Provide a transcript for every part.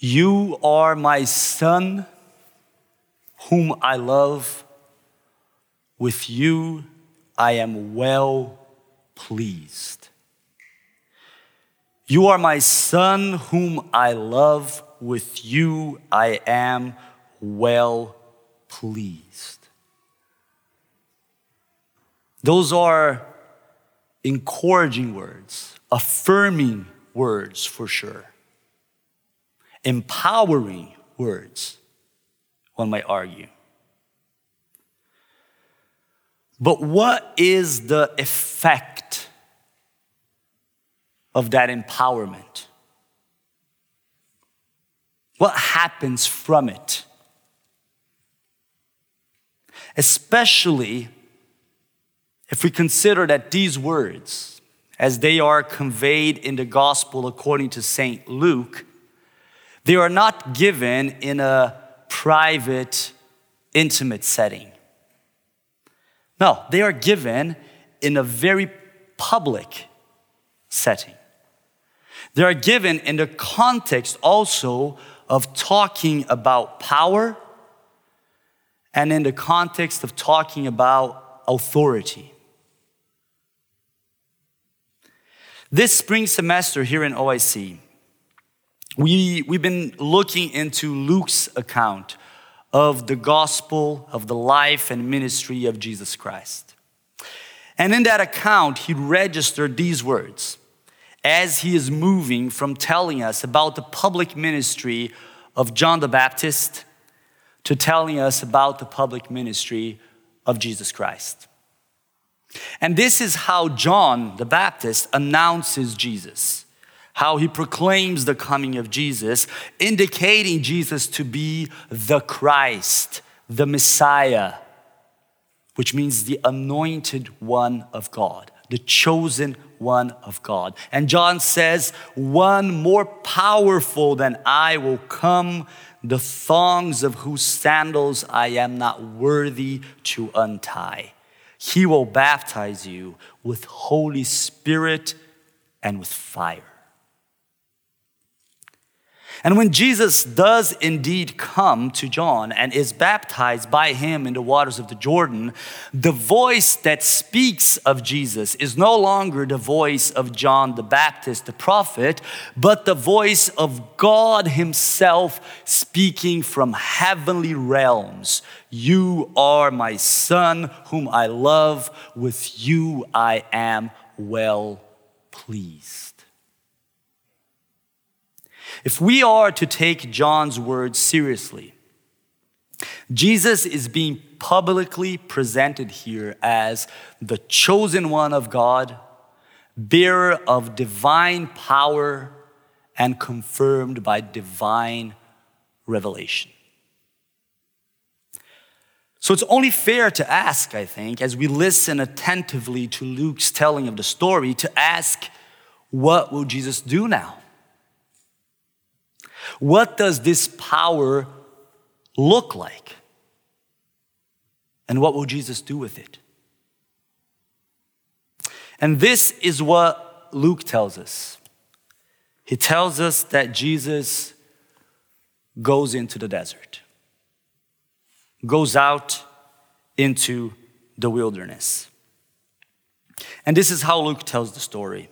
You are my son, whom I love. With you I am well pleased. You are my son, whom I love. With you I am well pleased. Those are encouraging words, affirming words for sure empowering words, one might argue. But what is the effect of that empowerment? What happens from it? Especially if we consider that these words, as they are conveyed in the gospel according to St. Luke, they are not given in a private, intimate setting. No, they are given in a very public setting. They are given in the context also of talking about power and in the context of talking about authority. This spring semester here in OIC, we, we've been looking into Luke's account of the gospel, of the life and ministry of Jesus Christ. And in that account, he registered these words as he is moving from telling us about the public ministry of John the Baptist to telling us about the public ministry of Jesus Christ. And this is how John the Baptist announces Jesus how he proclaims the coming of Jesus, indicating Jesus to be the Christ, the Messiah, which means the anointed one of God, the chosen one of God. And John says, One more powerful than I will come, the thongs of whose sandals I am not worthy to untie. He will baptize you with Holy Spirit and with fire. And when Jesus does indeed come to John and is baptized by him in the waters of the Jordan, the voice that speaks of Jesus is no longer the voice of John the Baptist, the prophet, but the voice of God Himself speaking from heavenly realms. You are my son, whom I love. With you I am well pleased. If we are to take John's words seriously, Jesus is being publicly presented here as the chosen one of God, bearer of divine power, and confirmed by divine revelation. So it's only fair to ask, I think, as we listen attentively to Luke's telling of the story, to ask, what will Jesus do now? What does this power look like? And what will Jesus do with it? And this is what Luke tells us. He tells us that Jesus goes into the desert, goes out into the wilderness. And this is how Luke tells the story.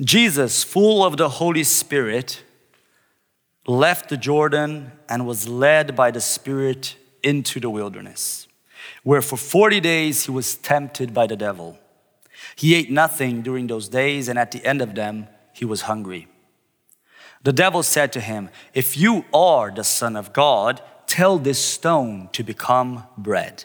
Jesus, full of the Holy Spirit, left the Jordan and was led by the Spirit into the wilderness, where for 40 days he was tempted by the devil. He ate nothing during those days, and at the end of them, he was hungry. The devil said to him, If you are the Son of God, tell this stone to become bread.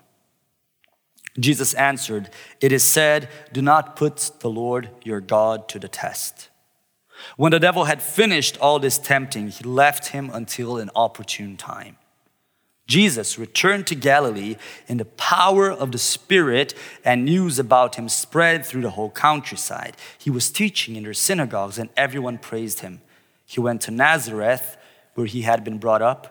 Jesus answered, It is said, Do not put the Lord your God to the test. When the devil had finished all this tempting, he left him until an opportune time. Jesus returned to Galilee in the power of the Spirit, and news about him spread through the whole countryside. He was teaching in their synagogues, and everyone praised him. He went to Nazareth, where he had been brought up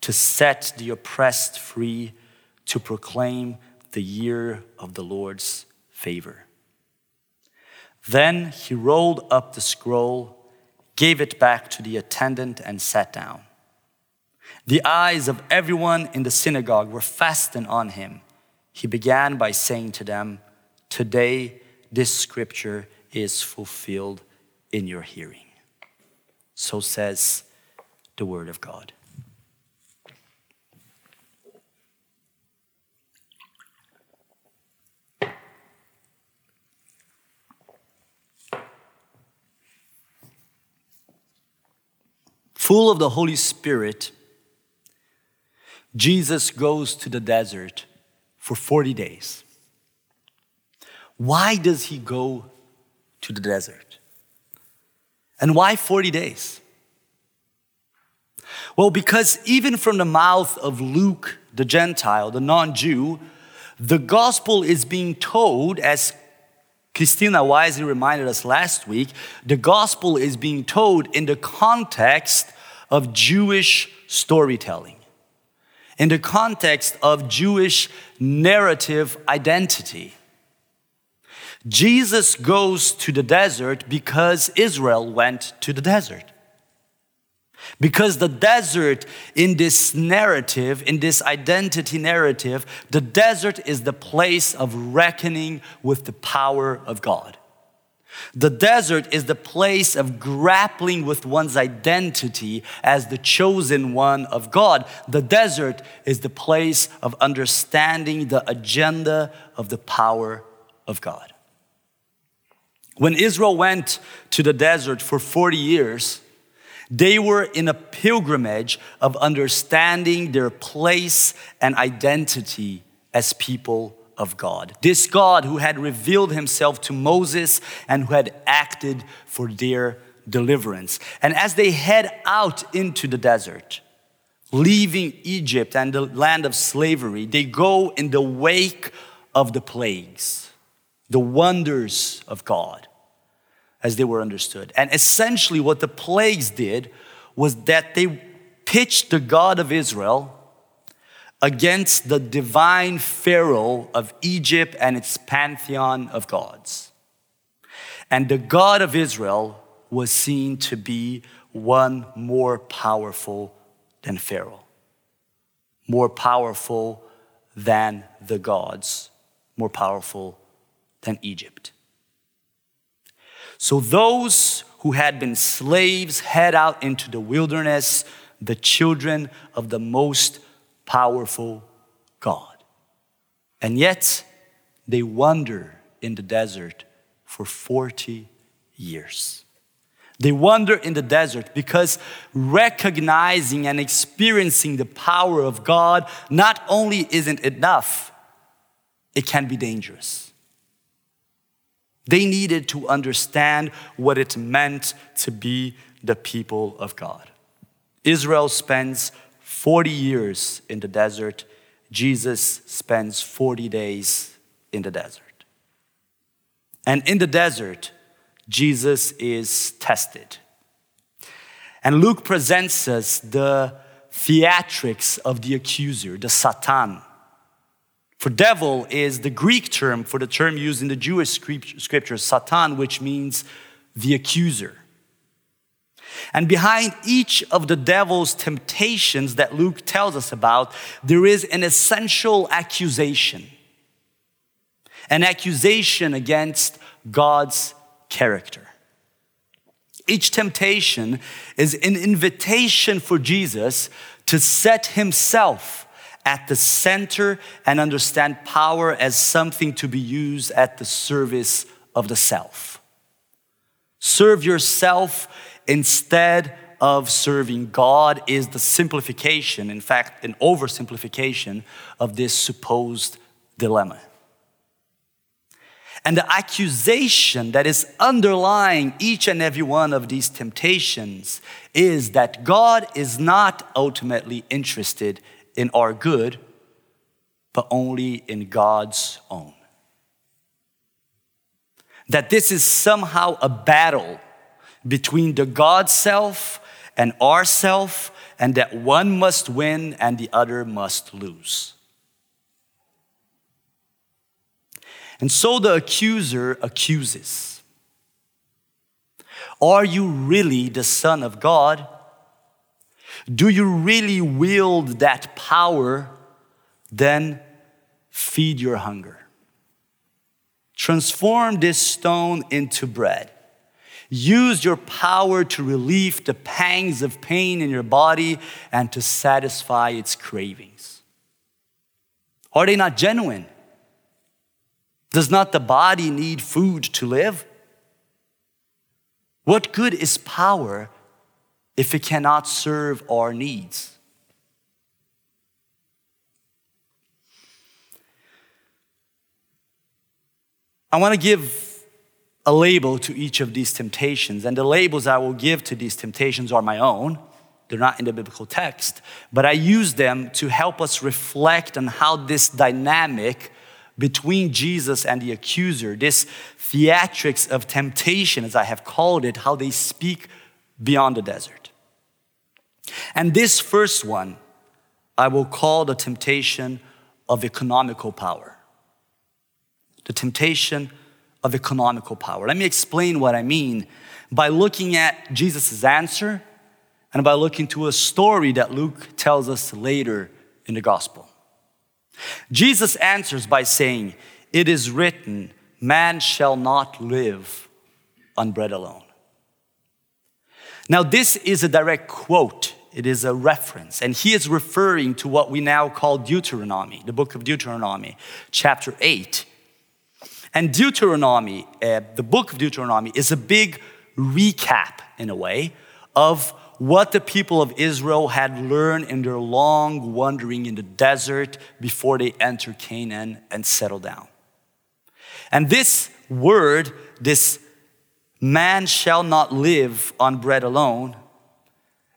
to set the oppressed free, to proclaim the year of the Lord's favor. Then he rolled up the scroll, gave it back to the attendant, and sat down. The eyes of everyone in the synagogue were fastened on him. He began by saying to them, Today this scripture is fulfilled in your hearing. So says the word of God. Full of the Holy Spirit, Jesus goes to the desert for 40 days. Why does he go to the desert? And why 40 days? Well, because even from the mouth of Luke, the Gentile, the non Jew, the gospel is being told, as Christina wisely reminded us last week, the gospel is being told in the context of Jewish storytelling, in the context of Jewish narrative identity. Jesus goes to the desert because Israel went to the desert. Because the desert, in this narrative, in this identity narrative, the desert is the place of reckoning with the power of God. The desert is the place of grappling with one's identity as the chosen one of God. The desert is the place of understanding the agenda of the power of God. When Israel went to the desert for 40 years, they were in a pilgrimage of understanding their place and identity as people of God. This God who had revealed himself to Moses and who had acted for their deliverance. And as they head out into the desert, leaving Egypt and the land of slavery, they go in the wake of the plagues, the wonders of God as they were understood. And essentially, what the plagues did was that they pitched the God of Israel against the divine Pharaoh of Egypt and its pantheon of gods. And the God of Israel was seen to be one more powerful than Pharaoh, more powerful than the gods, more powerful than Egypt. So those who had been slaves head out into the wilderness, the children of the most powerful God. And yet, they wander in the desert for 40 years. They wander in the desert because recognizing and experiencing the power of God not only isn't enough, it can be dangerous. They needed to understand what it meant to be the people of God. Israel spends 40 years in the desert, Jesus spends 40 days in the desert. And in the desert, Jesus is tested. And Luke presents us the theatrics of the accuser, the Satan. For devil is the Greek term for the term used in the Jewish scriptures, Satan, which means the accuser. And behind each of the devil's temptations that Luke tells us about, there is an essential accusation. An accusation against God's character. Each temptation is an invitation for Jesus to set himself at the center and understand power as something to be used at the service of the self. Serve yourself instead of serving God is the simplification, in fact, an oversimplification of this supposed dilemma. And the accusation that is underlying each and every one of these temptations is that God is not ultimately interested in our good, but only in God's own. That this is somehow a battle between the God self and our self, and that one must win and the other must lose. And so the accuser accuses Are you really the Son of God? Do you really wield that power? Then feed your hunger. Transform this stone into bread. Use your power to relieve the pangs of pain in your body and to satisfy its cravings. Are they not genuine? Does not the body need food to live? What good is power if it cannot serve our needs? I want to give a label to each of these temptations, and the labels I will give to these temptations are my own. They're not in the biblical text, but I use them to help us reflect on how this dynamic between Jesus and the accuser, this theatrics of temptation, as I have called it, how they speak beyond the desert. And this first one, I will call the temptation of economical power. The temptation of economical power. Let me explain what I mean by looking at Jesus' answer and by looking to a story that Luke tells us later in the gospel. Jesus answers by saying, It is written, man shall not live on bread alone. Now, this is a direct quote, it is a reference, and he is referring to what we now call Deuteronomy, the book of Deuteronomy, chapter 8. And Deuteronomy, uh, the book of Deuteronomy, is a big recap, in a way, of what the people of Israel had learned in their long wandering in the desert before they enter Canaan and settle down. And this word, this man shall not live on bread alone,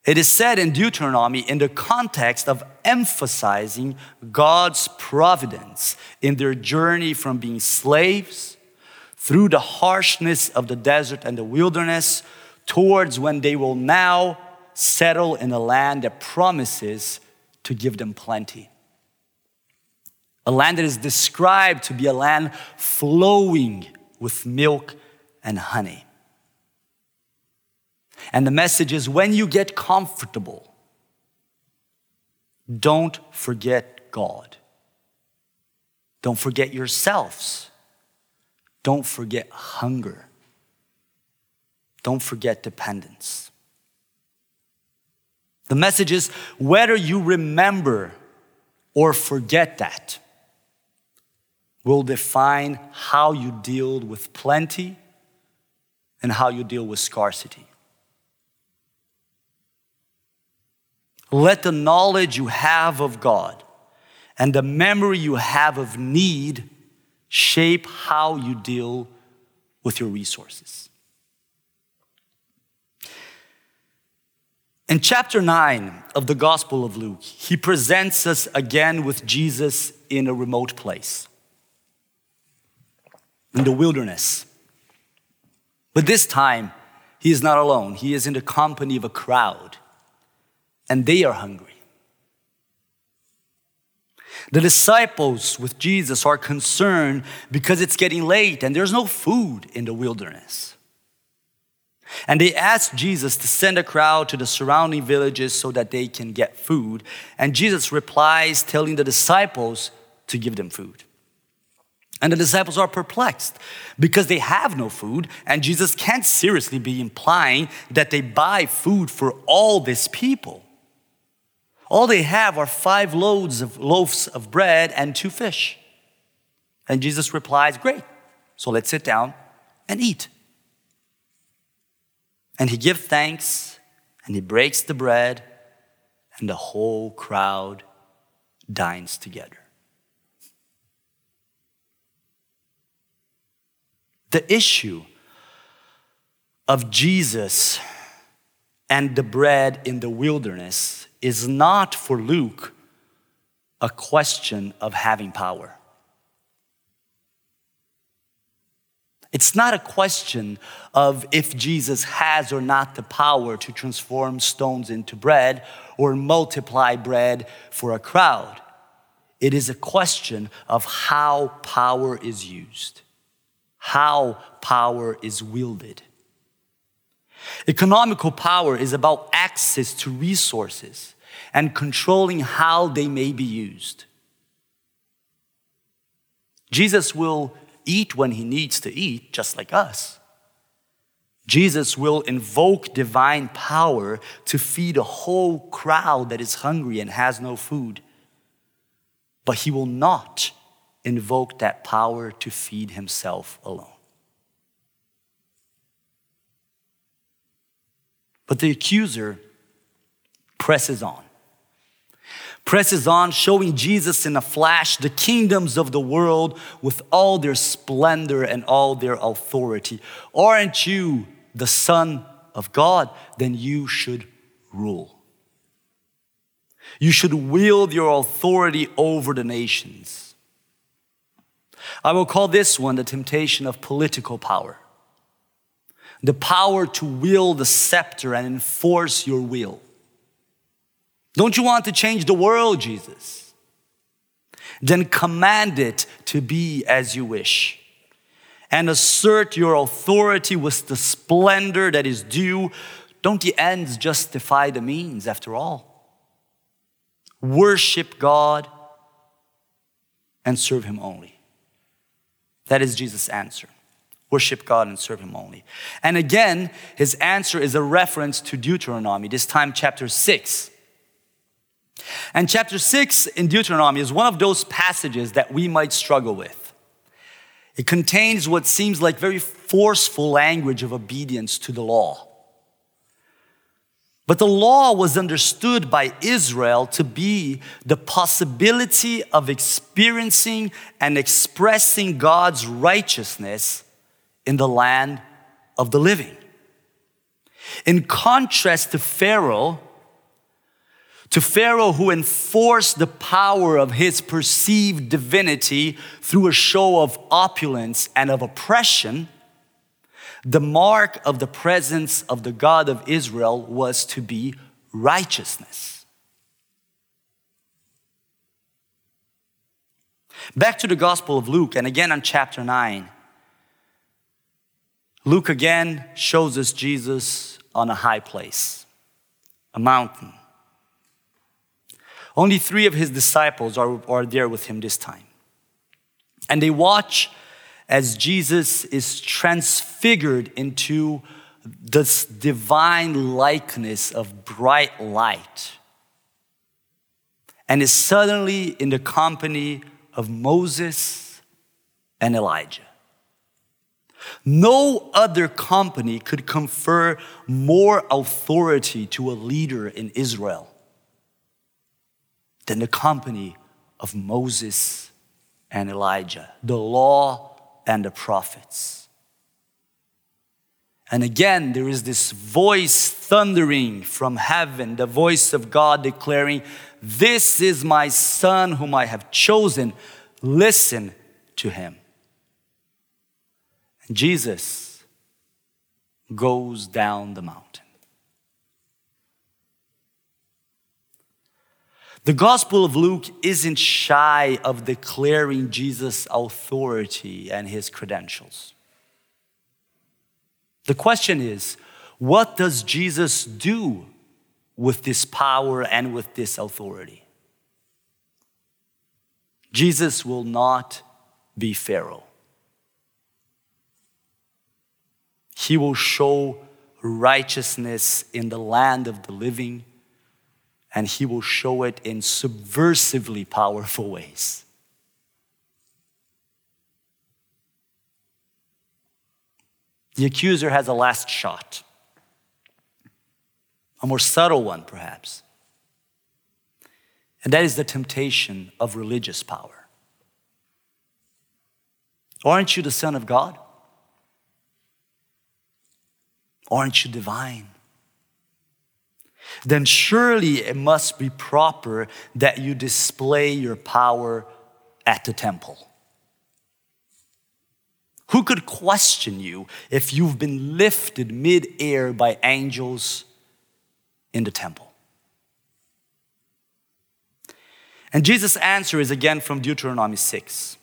it is said in Deuteronomy in the context of emphasizing God's providence in their journey from being slaves through the harshness of the desert and the wilderness towards when they will now settle in a land that promises to give them plenty. A land that is described to be a land flowing with milk and honey. And the message is when you get comfortable, don't forget God. Don't forget yourselves. Don't forget hunger. Don't forget dependence. The message is whether you remember or forget that will define how you deal with plenty and how you deal with scarcity. Let the knowledge you have of God and the memory you have of need shape how you deal with your resources. In chapter 9 of the Gospel of Luke, he presents us again with Jesus in a remote place, in the wilderness. But this time, he is not alone. He is in the company of a crowd, and they are hungry. The disciples with Jesus are concerned because it's getting late and there's no food in the wilderness. And they ask Jesus to send a crowd to the surrounding villages so that they can get food. And Jesus replies, telling the disciples to give them food. And the disciples are perplexed because they have no food, and Jesus can't seriously be implying that they buy food for all these people. All they have are five loaves of loaves of bread and two fish. And Jesus replies, Great, so let's sit down and eat. And he gives thanks and he breaks the bread, and the whole crowd dines together. The issue of Jesus and the bread in the wilderness is not for Luke a question of having power. It's not a question of if Jesus has or not the power to transform stones into bread or multiply bread for a crowd. It is a question of how power is used, how power is wielded. Economical power is about access to resources and controlling how they may be used. Jesus will eat when he needs to eat, just like us. Jesus will invoke divine power to feed a whole crowd that is hungry and has no food. But he will not invoke that power to feed himself alone. But the accuser presses on presses on, showing Jesus in a flash the kingdoms of the world with all their splendor and all their authority. Aren't you the Son of God? Then you should rule. You should wield your authority over the nations. I will call this one the temptation of political power. The power to wield the scepter and enforce your will. Don't you want to change the world, Jesus? Then command it to be as you wish and assert your authority with the splendor that is due. Don't the ends justify the means, after all? Worship God and serve Him only. That is Jesus' answer. Worship God and serve Him only. And again, his answer is a reference to Deuteronomy, this time, chapter 6. And chapter 6 in Deuteronomy is one of those passages that we might struggle with. It contains what seems like very forceful language of obedience to the law. But the law was understood by Israel to be the possibility of experiencing and expressing God's righteousness in the land of the living. In contrast to Pharaoh, to Pharaoh, who enforced the power of his perceived divinity through a show of opulence and of oppression, the mark of the presence of the God of Israel was to be righteousness. Back to the Gospel of Luke, and again on chapter 9. Luke again shows us Jesus on a high place, a mountain. Only three of his disciples are, are there with him this time. And they watch as Jesus is transfigured into this divine likeness of bright light and is suddenly in the company of Moses and Elijah. No other company could confer more authority to a leader in Israel than the company of Moses and Elijah, the law and the prophets. And again, there is this voice thundering from heaven, the voice of God declaring, This is my son whom I have chosen. Listen to him. And Jesus goes down the mountain. The Gospel of Luke isn't shy of declaring Jesus' authority and his credentials. The question is what does Jesus do with this power and with this authority? Jesus will not be Pharaoh. He will show righteousness in the land of the living, and he will show it in subversively powerful ways. The accuser has a last shot, a more subtle one, perhaps. And that is the temptation of religious power. Aren't you the Son of God? Aren't you divine? Then surely it must be proper that you display your power at the temple. Who could question you if you've been lifted mid-air by angels in the temple? And Jesus' answer is again from Deuteronomy 6,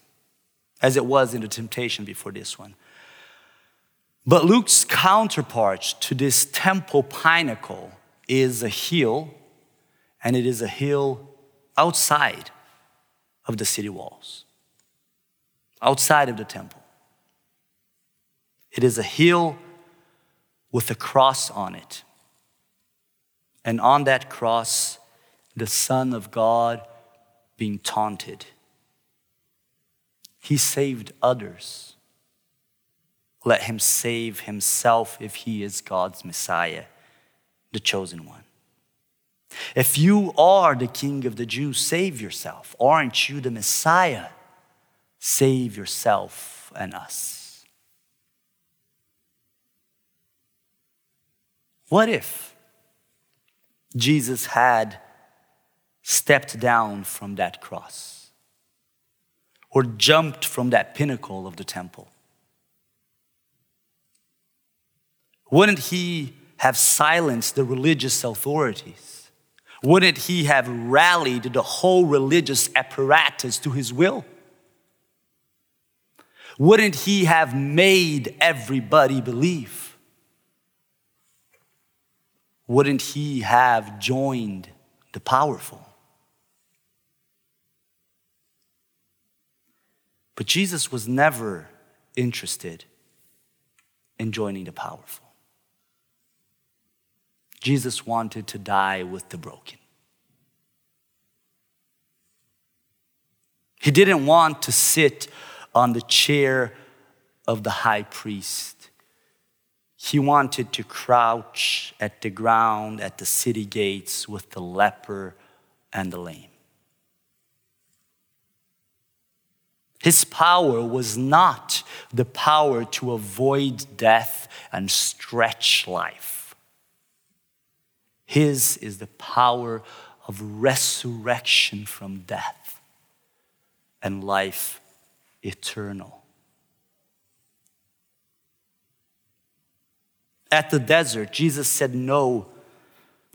as it was in the temptation before this one. But Luke's counterpart to this temple pinnacle is a hill, and it is a hill outside of the city walls, outside of the temple. It is a hill with a cross on it. And on that cross, the Son of God being taunted. He saved others. Let him save himself if he is God's Messiah, the chosen one. If you are the king of the Jews, save yourself. Aren't you the Messiah? Save yourself and us. What if Jesus had stepped down from that cross or jumped from that pinnacle of the temple? Wouldn't he have silenced the religious authorities? Wouldn't he have rallied the whole religious apparatus to his will? Wouldn't he have made everybody believe? Wouldn't he have joined the powerful? But Jesus was never interested in joining the powerful. Jesus wanted to die with the broken. He didn't want to sit on the chair of the high priest. He wanted to crouch at the ground at the city gates with the leper and the lame. His power was not the power to avoid death and stretch life. His is the power of resurrection from death and life eternal. At the desert, Jesus said no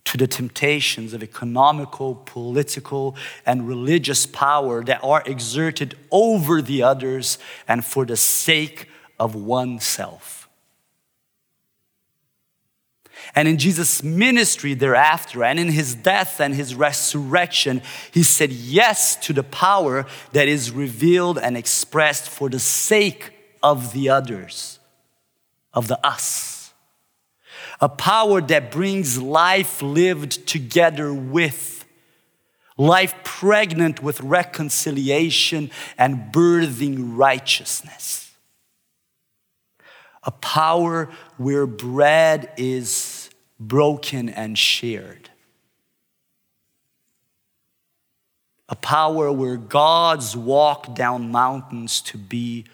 to the temptations of economical, political, and religious power that are exerted over the others and for the sake of oneself. And in Jesus' ministry thereafter, and in his death and his resurrection, he said yes to the power that is revealed and expressed for the sake of the others, of the us. A power that brings life lived together with, life pregnant with reconciliation and birthing righteousness. A power where bread is broken and shared. A power where gods walk down mountains to be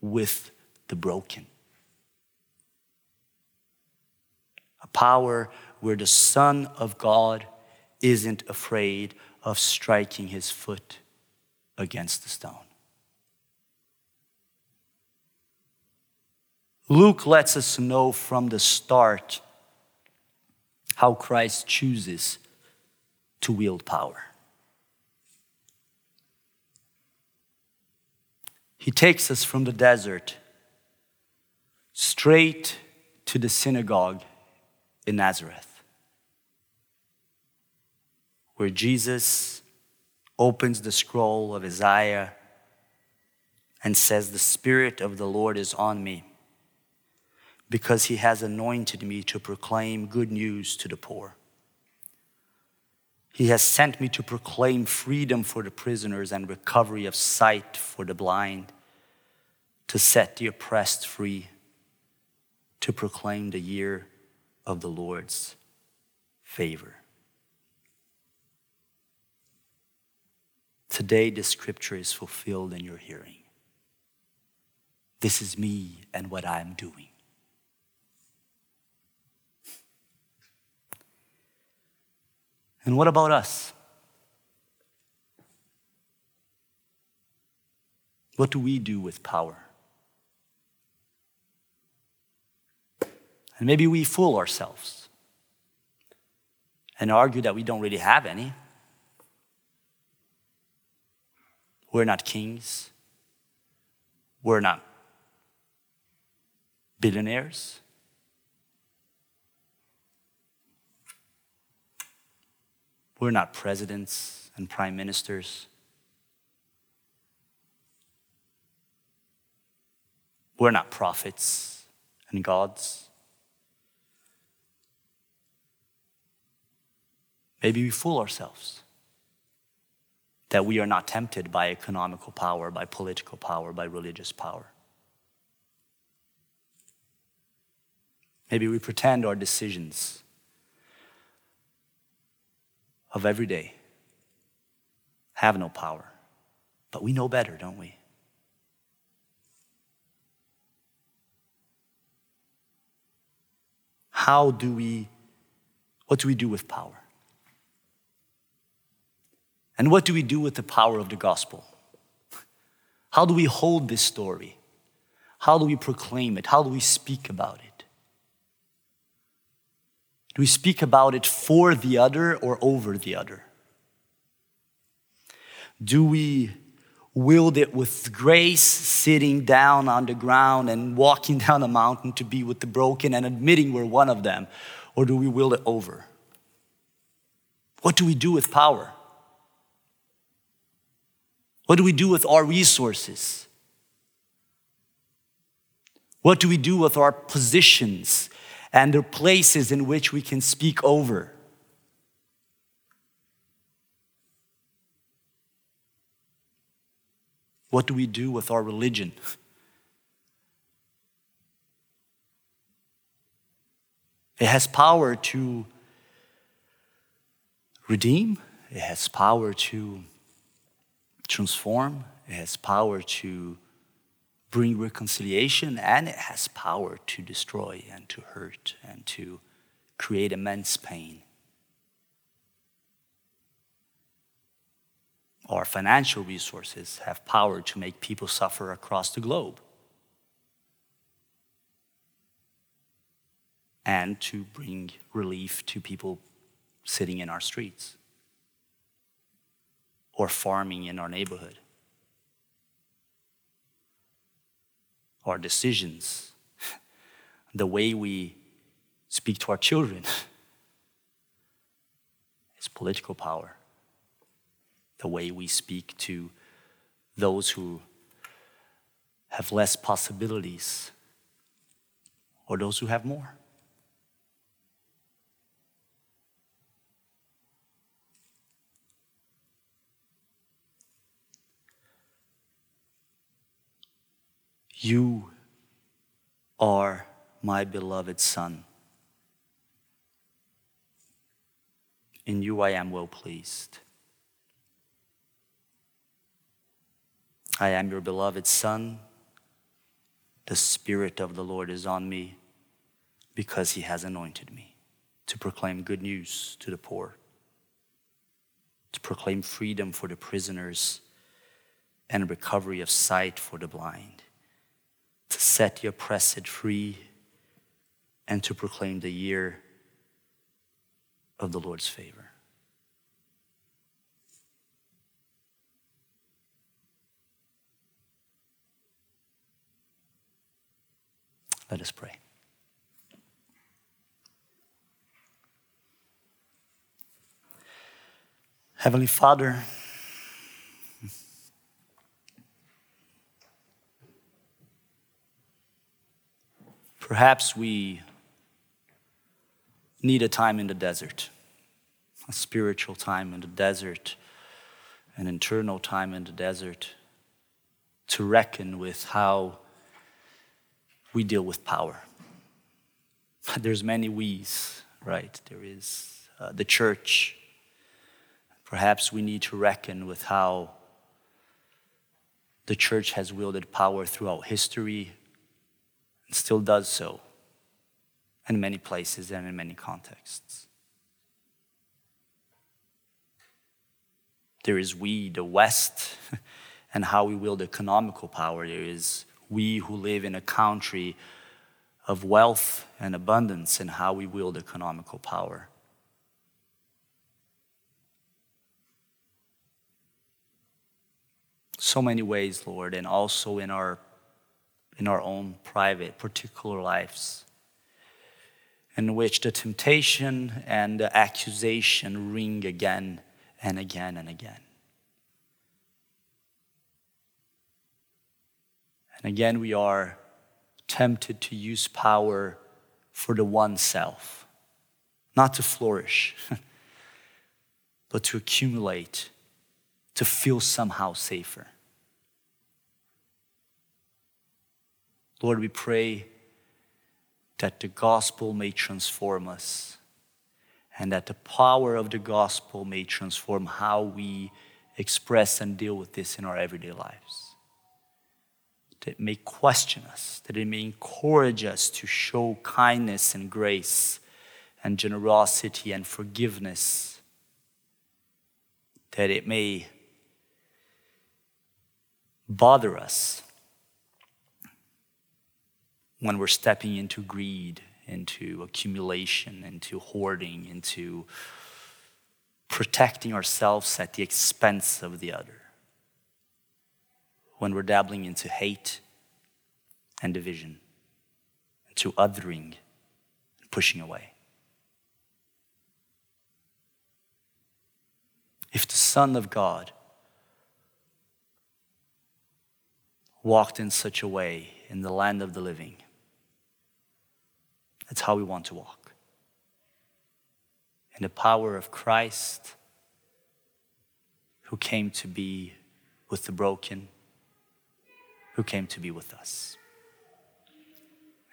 with the broken. A power where the Son of God isn't afraid of striking his foot against the stone. Luke lets us know from the start how Christ chooses to wield power. He takes us from the desert straight to the synagogue in Nazareth, where Jesus opens the scroll of Isaiah and says, The Spirit of the Lord is on me because he has anointed me to proclaim good news to the poor. He has sent me to proclaim freedom for the prisoners and recovery of sight for the blind, to set the oppressed free, to proclaim the year of the Lord's favor. Today, the scripture is fulfilled in your hearing. This is me and what I'm doing. And what about us? What do we do with power? And maybe we fool ourselves and argue that we don't really have any. We're not kings. We're not billionaires. We're not presidents and prime ministers. We're not prophets and gods. Maybe we fool ourselves that we are not tempted by economical power, by political power, by religious power. Maybe we pretend our decisions of every day have no power. But we know better, don't we? How do we, what do we do with power? And what do we do with the power of the gospel? How do we hold this story? How do we proclaim it? How do we speak about it? Do we speak about it for the other or over the other? Do we wield it with grace, sitting down on the ground and walking down a mountain to be with the broken and admitting we're one of them? Or do we wield it over? What do we do with power? What do we do with our resources? What do we do with our positions and the places in which we can speak over. What do we do with our religion? It has power to redeem, it has power to transform, it has power to bring reconciliation and it has power to destroy and to hurt and to create immense pain. Our financial resources have power to make people suffer across the globe and to bring relief to people sitting in our streets or farming in our neighborhood. Our decisions, the way we speak to our children. It's political power. The way we speak to those who have less possibilities or those who have more. You are my beloved Son. In you I am well pleased. I am your beloved Son. The Spirit of the Lord is on me because he has anointed me to proclaim good news to the poor, to proclaim freedom for the prisoners and recovery of sight for the blind to set the oppressed free, and to proclaim the year of the Lord's favor. Let us pray. Heavenly Father, perhaps we need a time in the desert, a spiritual time in the desert, an internal time in the desert, to reckon with how we deal with power. There's many we's, right? There is uh, the church. Perhaps we need to reckon with how the church has wielded power throughout history and still does so in many places and in many contexts. There is we, the West, and how we wield economical power. There is we who live in a country of wealth and abundance and how we wield economical power. So many ways, Lord, and also in our, in our own private, particular lives, in which the temptation and the accusation ring again and again and again. And again, we are tempted to use power for the one self, not to flourish, but to accumulate, to feel somehow safer. Lord, we pray that the gospel may transform us and that the power of the gospel may transform how we express and deal with this in our everyday lives. That it may question us, that it may encourage us to show kindness and grace and generosity and forgiveness, that it may bother us when we're stepping into greed, into accumulation, into hoarding, into protecting ourselves at the expense of the other when we're dabbling into hate and division, into othering and pushing away. If the Son of God walked in such a way in the land of the living, that's how we want to walk. In the power of Christ, who came to be with the broken who came to be with us.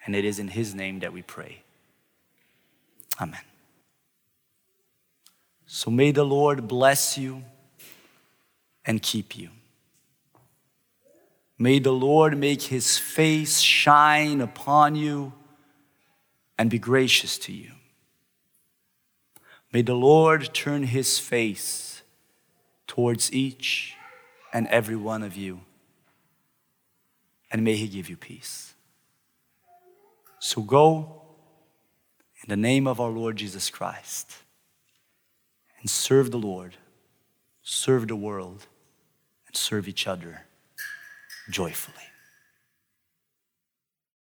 And it is in his name that we pray. Amen. So may the Lord bless you and keep you. May the Lord make his face shine upon you and be gracious to you. May the Lord turn his face towards each and every one of you and may He give you peace. So go in the name of our Lord Jesus Christ and serve the Lord, serve the world, and serve each other joyfully.